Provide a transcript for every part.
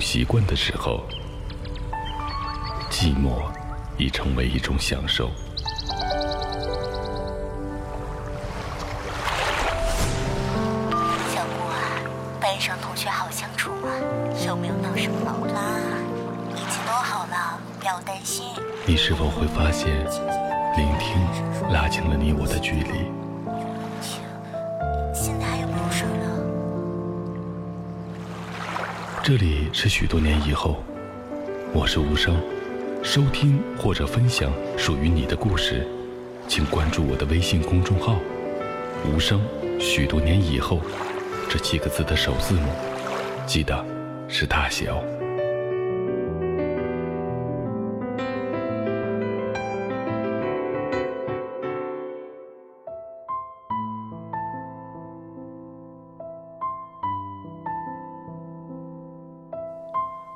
习惯的时候，寂寞已成为一种享受。小木啊，班上同学好相处吗？有没有闹什么矛盾啊？一切都好了，不要担心。你是否会发现，聆听拉近了你我的距离？这里是许多年以后，我是无声。收听或者分享属于你的故事，请关注我的微信公众号“无声”。许多年以后，这七个字的首字母，记得是大写哦。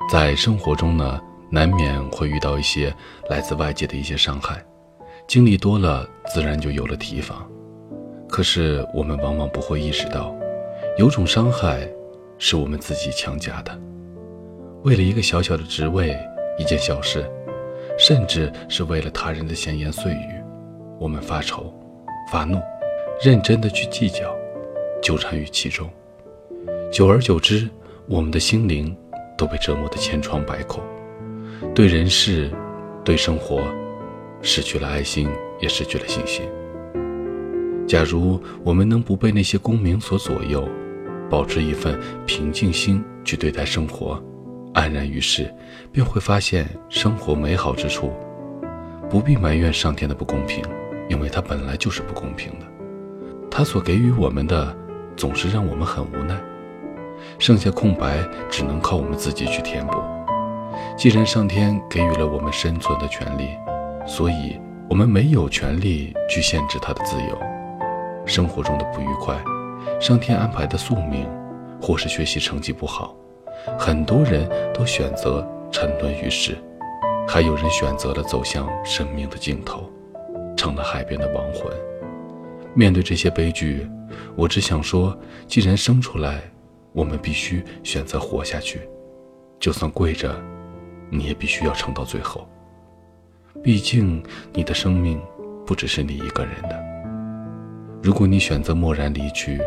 在生活中呢，难免会遇到一些来自外界的一些伤害，经历多了，自然就有了提防。可是我们往往不会意识到，有种伤害是我们自己强加的。为了一个小小的职位，一件小事，甚至是为了他人的闲言碎语，我们发愁、发怒，认真的去计较，纠缠于其中。久而久之，我们的心灵都被折磨得千疮百孔，对人世、对生活，失去了爱心，也失去了信心。假如我们能不被那些功名所左右，保持一份平静心去对待生活，安然于世，便会发现生活美好之处。不必埋怨上天的不公平，因为它本来就是不公平的。他所给予我们的，总是让我们很无奈。剩下空白，只能靠我们自己去填补。既然上天给予了我们生存的权利，所以我们没有权利去限制他的自由。生活中的不愉快，上天安排的宿命，或是学习成绩不好，很多人都选择沉沦于世，还有人选择了走向生命的尽头，成了海边的亡魂。面对这些悲剧，我只想说：既然生出来，我们必须选择活下去，就算跪着，你也必须要撑到最后。毕竟，你的生命不只是你一个人的。如果你选择漠然离去，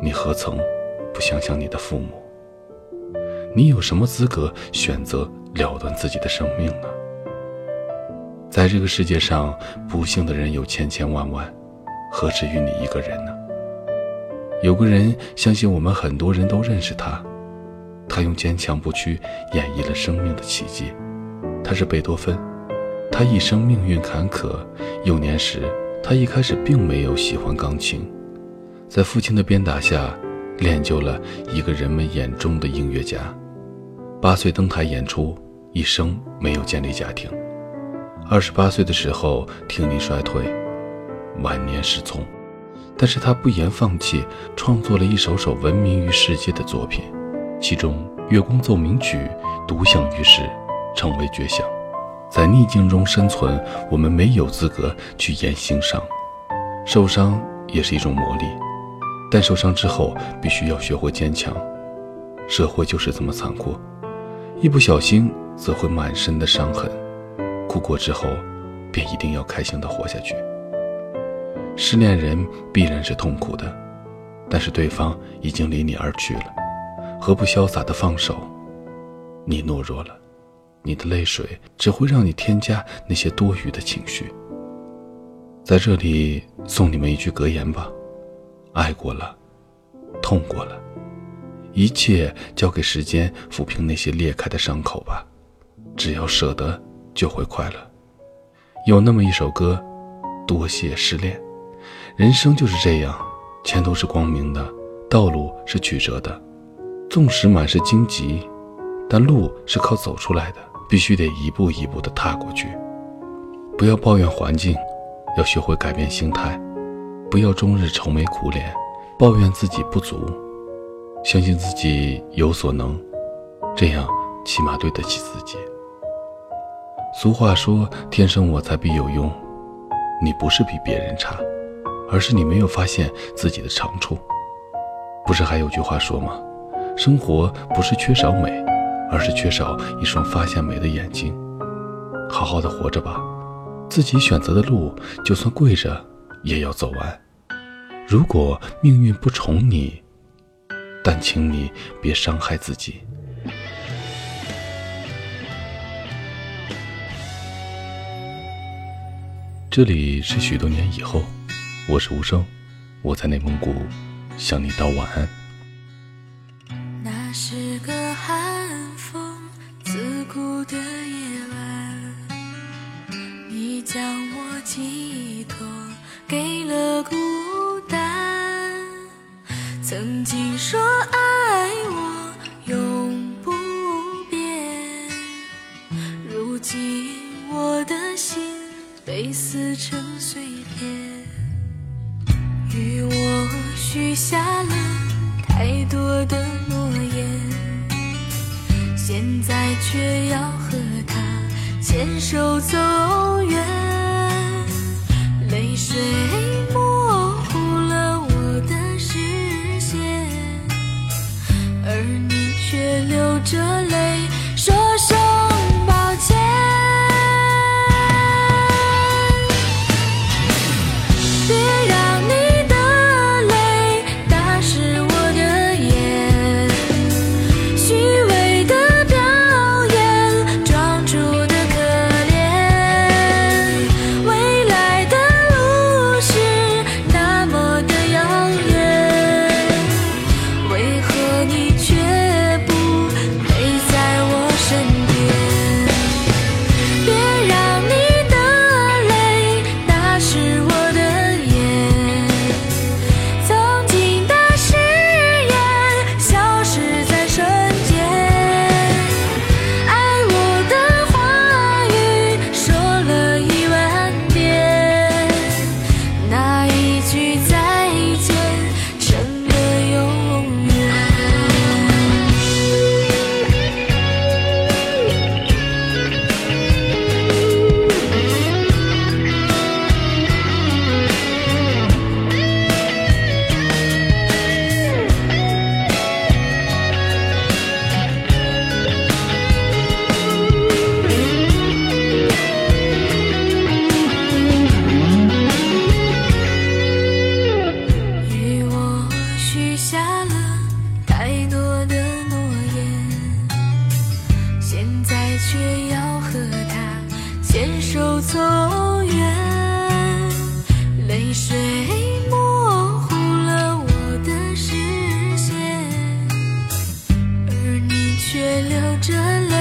你何曾不想想你的父母？你有什么资格选择了断自己的生命呢？在这个世界上，不幸的人有千千万万，何止于你一个人呢？有个人，相信我们很多人都认识他，他用坚强不屈演绎了生命的奇迹。他是贝多芬，他一生命运坎坷，幼年时。他一开始并没有喜欢钢琴，在父亲的鞭打下，练就了一个人们眼中的音乐家。八岁登台演出，一生没有建立家庭。二十八岁的时候听力衰退，晚年失聪，但是他不言放弃，创作了一首首闻名于世界的作品，其中《月光奏鸣曲》独享于世，成为绝响。在逆境中生存，我们没有资格去言心伤。受伤也是一种磨砺，但受伤之后必须要学会坚强。社会就是这么残酷，一不小心则会满身的伤痕。哭过之后，便一定要开心的活下去。失恋人必然是痛苦的，但是对方已经离你而去了，何不潇洒的放手？你懦弱了。你的泪水只会让你添加那些多余的情绪。在这里送你们一句格言吧：爱过了，痛过了，一切交给时间抚平那些裂开的伤口吧。只要舍得，就会快乐。有那么一首歌，多谢失恋。人生就是这样，前途是光明的，道路是曲折的，纵使满是荆棘，但路是靠走出来的。必须得一步一步的踏过去，不要抱怨环境，要学会改变心态，不要终日愁眉苦脸，抱怨自己不足，相信自己有所能，这样起码对得起自己。俗话说：“天生我材必有用。”你不是比别人差，而是你没有发现自己的长处。不是还有句话说吗？生活不是缺少美，而是缺少一双发现美的眼睛。好好的活着吧，自己选择的路，就算跪着也要走完。如果命运不宠你，但请你别伤害自己。这里是许多年以后，我是无声，我在内蒙古向你道晚安。那是个寒风刺骨的夜晚，你将我寄托给了孤单。曾经说手走。走远，泪水模糊了我的视线，而你却流着泪。